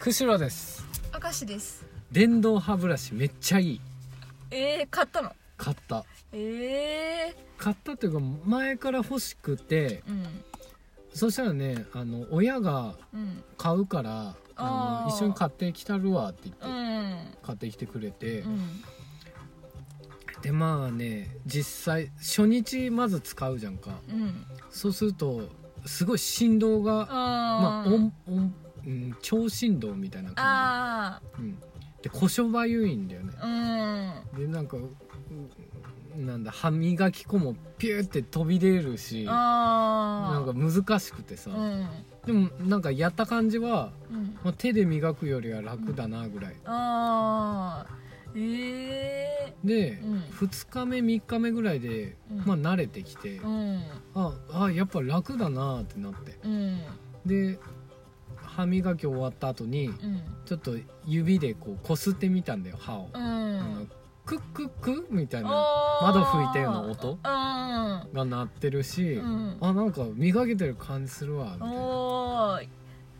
釧路です。明石です。電動歯ブラシめっちゃいい。えー、買ったの？買った。え買ったっていうか前から欲しくて。ー、うん。そしたらねあの親がうん。買うからあのあー。一緒に買ってきたるわって言って、うん。買ってきてくれて、うん。でまあね実際初日まず使うじゃんか。うん。そうするとすごい振動がまああ音音、うん、超振動みたいな感あじ、うん、で小商売優いんだよね。ーうん。でなんかうなんだ歯磨き粉もピューって飛び出るしなあんか難しくてさ、うん。でもなんかやった感じは、うん。まあ、手で磨くよりは楽だなぐらい、ああえで、うん。2日目3日目ぐらいで、うん。まあ慣れてきて、ー、うん。ああやっぱ楽だなってなって。うん。で歯磨き終わった後にうん。ちょっと指でこうこすってみたんだよ歯を、うあのんクックックみたいな窓拭いたような音うん。が鳴ってるし、うん。あなんか磨けてる感じするわみたいな。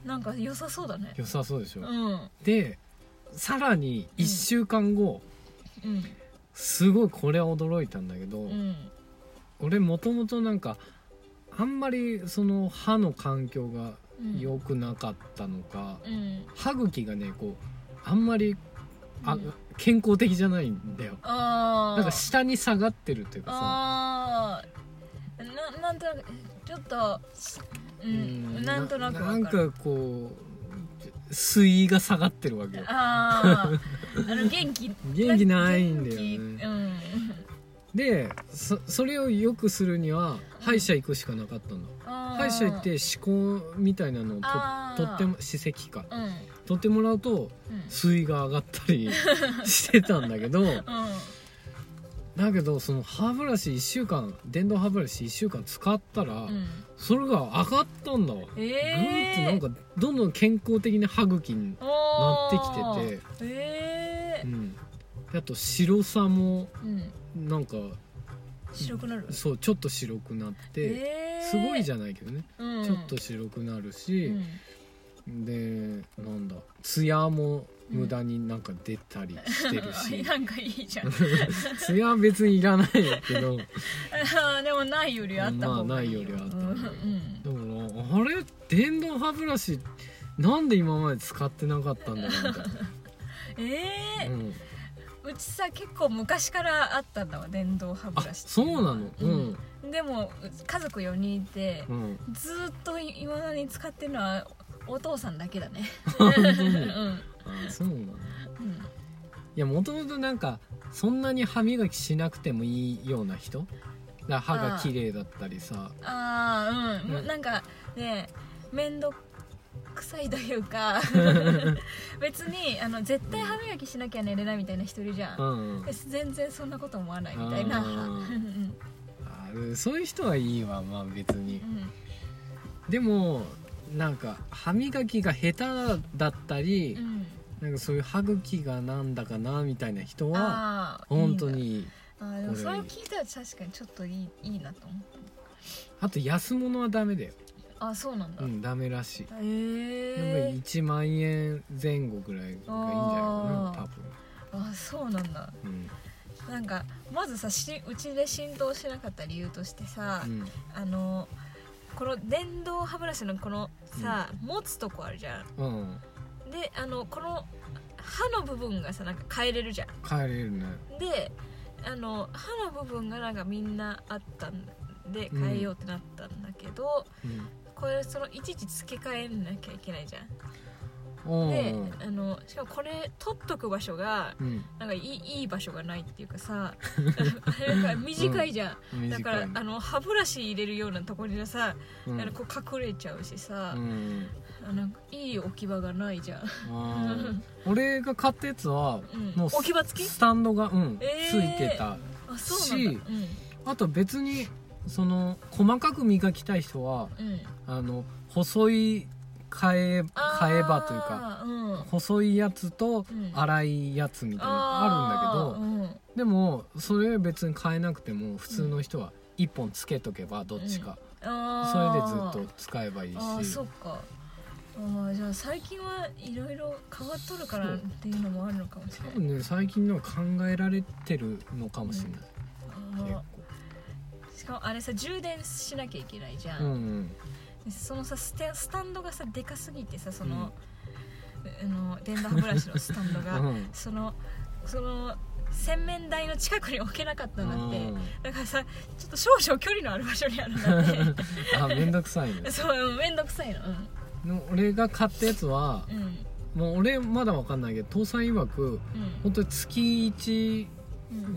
なんか良さそうだね。良さそうでしょ、うん。でさらに1週間後、うん。すごいこれは驚いたんだけど、うん。俺もともとなんかあんまりその歯の環境がうん良くなかったのか、うん。歯茎がねこうあんまりあ、うん。健康的じゃないんだよ。なんか下に下がってるっていうかさ。ななんとなくちょっとうん。なんとなくなんかこう水位が下がってるわけよ。あああの元気。元気ないんだよね。うんでそそれを良くするには歯医者行くしかなかったんだあー。歯医者行って歯垢みたいなのをと取っても歯石か。うん。うん取ってもらうと水位が上がったり してたんだけどうん。だけどその歯ブラシ1週間電動歯ブラシ1週間使ったら、うん。それが上がったんだ。わ、えグーえってなんかどんどん健康的な歯茎になってきてて、ええうん、であと白さもうん。なんか白くなる？そうちょっと白くなって、ええすごいじゃゃないけどね、ん。ちょっと白くなるうし、ん。でなんだツヤも無駄になんか出たりしてるし、なんかいいじゃん。ツヤは別にいらないけど。でもないよりあった方がいいよ。まあないよりあった。うん。うんだからあれ？電動歯ブラシなんで今まで使ってなかったんだろうみたいな、ええうん、うちさ結構昔からあったんだわ電動歯ブあラシってそいう。なの？うん、うん。でも家族4人いてうん、ずーっといまだに使ってるのはお父さんだけだね。うに？ん。あそうなのいうんやもともとなんかそんなに歯磨きしなくてもいいような人？歯が綺麗だったりさ。ああうん、うんなんかね面倒くさいというか。別にあの絶対歯磨きしなきゃ寝れないみたいな人いるじゃん、うんで全然そんなこと思わないみたいな。うんそういう人はいいわまあ別に。うん。でもなんか歯磨きが下手だったり、うん。なんかそういう歯茎がなんだかなみたいな人は本当にいいだ。あーでもそれを聞いたら確かにちょっといいいいなと思っあと安物はダメだよ。たあそうなんだ、へうんダメらしい。やっぱりえ1万円前後ぐらいがいいんじゃないかな多あそうなんだ。分なんかまずさしうちで浸透しなかった理由としてさ、うん。あのこの電動歯ブラシのこのさ、持つとこあるじゃん。うん、うん、であのこの歯の部分がさなんか変えれるじゃん。帰れるね。であの歯の部分がなんかみんなあったんで変えようってなったんだけど、うんこれそのいちいち付け替えなきゃいけないじゃん。おでーあのしかもこれ取っとく場所がうん。なんかいいいい場所がないっていうかさか短いじゃん、だからあの歯ブラシ入れるようなところにさ、うん。あのこう隠れちゃうしさ、うん。あなんかいい置き場がないじゃん、俺が買ったやつはうん、もう置き場付き？スタンドが、うんえー。ついてたあそうなんだ。あと別にその細かく磨きたい人はうん、うん、あの細い替え替え刃というかうん。細いやつとうん。粗いやつみたいなのあるんだけど、うん。でもそれ別に変えなくても普通の人は1本つけとけばどっちか、あそれでーずっと使えばいいし。あーそっか。ああじゃあ最近はいろいろ変わっとるからっていうのもあるのかもしれない。多分ね最近のは考えられてるのかもしれない、結あー。しかもあれさ充電しなきゃいけないじゃん、構うん。でそのさステスタンドがさでかすぎてさその,、あの電動歯ブラシのスタンドが、うん。そのその洗面台の近くに置けなかったんだって。だからさちょっと少々距離のある場所にあるんだっ あめんどくさいね。て そう面倒くさいの。の俺が買ったやつはうん。うんもう俺まだわかんないけど父さん曰く本当に月1うんうん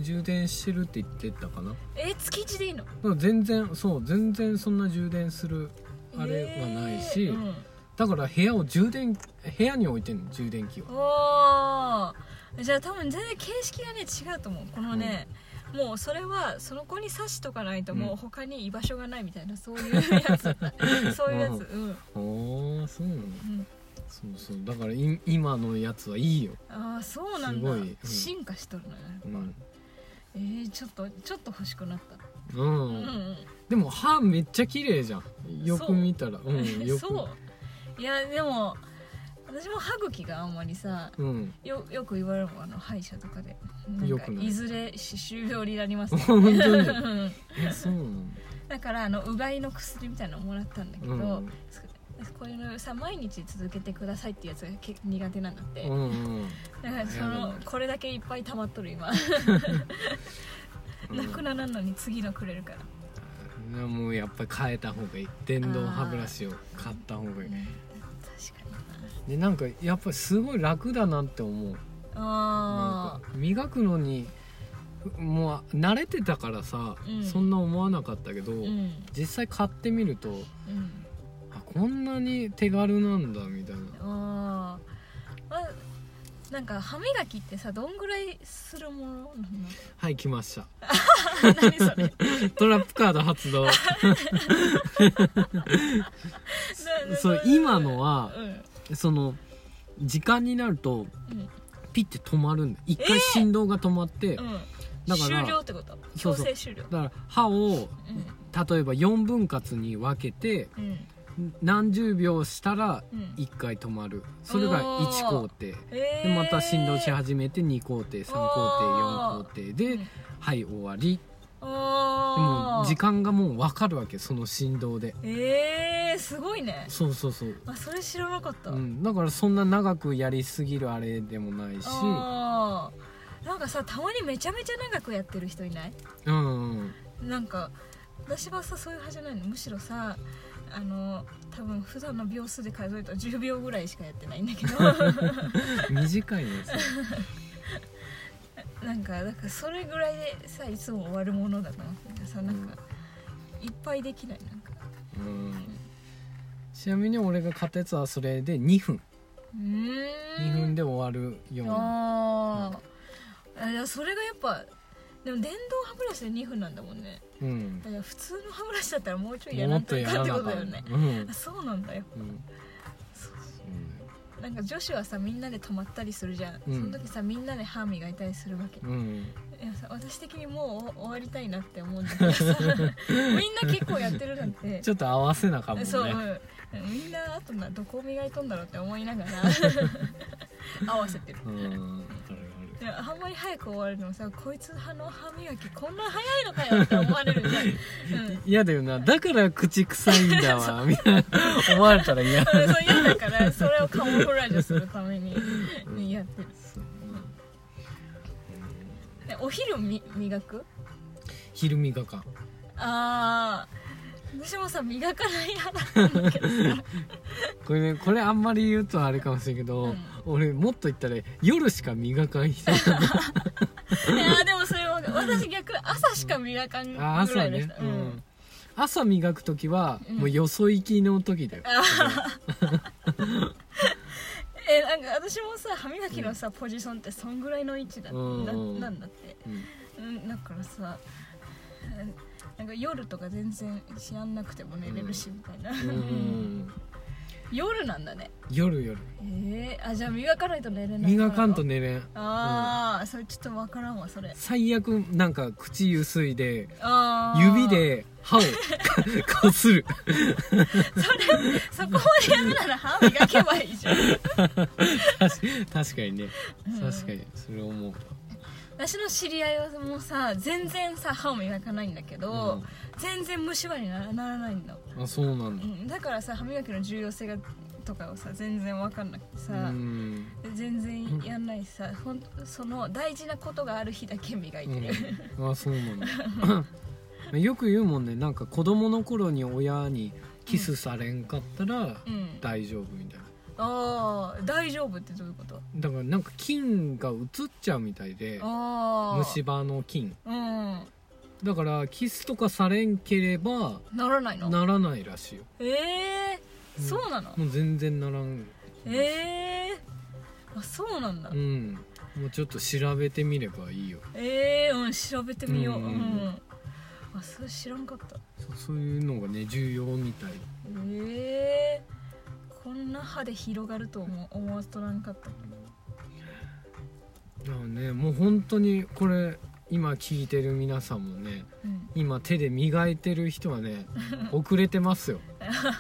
充電してるって言ってたかな？え月1でいいの？全然そう全然そんな充電するあれはないし、えーうん。だから部屋を充電部屋に置いてんの充電器をおー。じゃあ多分全然形式がね違うと思う。このね、もうそれはその子に刺しとかないともう他に居場所がないみたいなそういうやつ。そういうやつ。うん、ああそうなの。うん、そうそうだからい今のやつはいいよ、ああそうなんだ、すごいうん。進化しとるのようん。えー、ちょっとちょっと欲しくなった。うん。うんうん。でも歯めっちゃ綺麗じゃん。よく見たら。う、ん、よく。そう。いやでも私も歯茎があんまりさうん。よよく言われるもんあの歯医者とかで。なんかいいずれ歯周病になります。本当に。そうなの？だからあのうがいの薬みたいなのもらったんだけど、うんこういうのさ毎日続けてくださいっていうやつがけ苦手なんだって、うんうん。だからそのこれだけいっぱい溜まっとる今。うん。なくならんのに次のくれるから、なもうやっぱり変えた方がいい。電動歯ブラシを買った方がいい。うん。確かにでなんかやっぱりすごい楽だなって思う。あか磨くのにもう慣れてたからさ、うん。そんな思わなかったけど、ーうん。実際買ってみるとうん。あこんなに手軽なんだみたいな。あーまあなんか歯磨きってさどんぐらいするものなの？はい来ました。何それ？トラップカード発動。なそう今のはうん。その時間になるとうん。ピッて止まるんだ。一回振動が止まって、うん。だから終了ってこと？強制終了。だから歯をうん。例えば4分割に分けてうん何十秒したらうん。1回止まる。それが1工程。えでまた振動し始めて2工程3工程4工程。でうん。はい終わり。でおも時間がもう分かるわけその振動で。えー、すごいね。そうそうそう、あそれ知らなかった、うん、だからそんな長くやりすぎるあれでもないし。あー。なんかさたまにめちゃめちゃ長くやってる人いない？うんうんなんか私はさそういう派じゃないの？むしろさあの多分普段の秒数で数えると10秒ぐらいしかやってないんだけど。短いのやつなんかだからそれぐらいでさいつも終わるものだと思ってさなんか、いっぱいできないなんか。うん。ちなみに俺が買ったやつはそれで2分。うーん。2分で終わるようなあー。あいやそれがやっぱでも電動歯ブラシで2分なんだもんね。うん。だから普通の歯ブラシだったらもうちょいやらんといかんってことだよね。んうん。あそうなんだよ。うん。なんか女子はさみんなで泊まったりするじゃん、うん。その時さみんなで歯磨いたりするわけ、うん。いやさ私的にもう終わりたいなって思うんだけどさ みんな結構やってるなんて。ちょっと合わせなかもね。そう、うん。みんなあとなどこを磨いとんだろうって思いながら。合わせてる。うんあんまり早く終わるのさこいつ歯の歯磨きこんな早いのかよって思われるじゃん、嫌だよな。だから口臭いんだわみたいな思われたら嫌。うんそう嫌だからそれをカモフラージュするためにうんやってる。お昼み磨く？昼磨か。んああ私もさ磨かない派なんだけどさ。これねこれあんまり言うとあれかもしれんけど、うん。俺もっと言ったら夜しか磨かん人 いやでもそれは私逆朝しか磨かんぐあ朝ねらいでした、、うん。朝磨く時は、うん。もうよそ行きの時だよ、えなんか私もさ歯磨きのさポジションってそんぐらいの位置だ,、うん。ななんだって。うん。うんだからさなんか夜とか全然知らんなくても寝れるしみたいな、うん。夜なんだね。夜夜。ええー、あじゃあ磨かないと寝れない磨かんとね寝れん。ああ、それちょっとわからんわそれ。最悪なんか口ゆすいで指で歯を かこする。それそこまでやるなら歯磨けばいいじゃん。確確かにね。うん。確かにそれ思う私の知り合いはもうさ全然さ歯を磨かないんだけど、全然虫歯にならならないんだ、うんあそうなんだ。うん、だからさ歯磨きの重要性がとかをさ全然分かんなくてうさ、ん。全然やんないしさほんその大事なことがある日だけ磨いて。る、うん、あそうなんだ。よく言うもんね。なんか子供の頃に親にキスされんかったらうん。大丈夫みたいなああ大丈夫ってどういうこと？だからなんか菌が移っちゃうみたいでああ虫歯の菌うん。だからキスとかされんければならないの？ならないらしいよ。ええうん。そうなの？もう全然ならんええあそうなんだ、うん。もうちょっと調べてみればいいよ。ええうん調べてみよう、ううん。んあそれ知らんかった。そうそういうのがね重要みたい。ええこんな歯で広がると思う思わずとらんかった。だからねもう本当にこれ今聞いてる皆さんもねうん。今手で磨いてる人はね 遅れてますよ。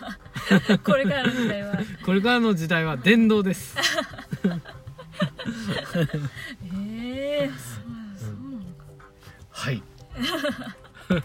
これからの時代は。これからの時代は電動です。ええそうそうなのかはい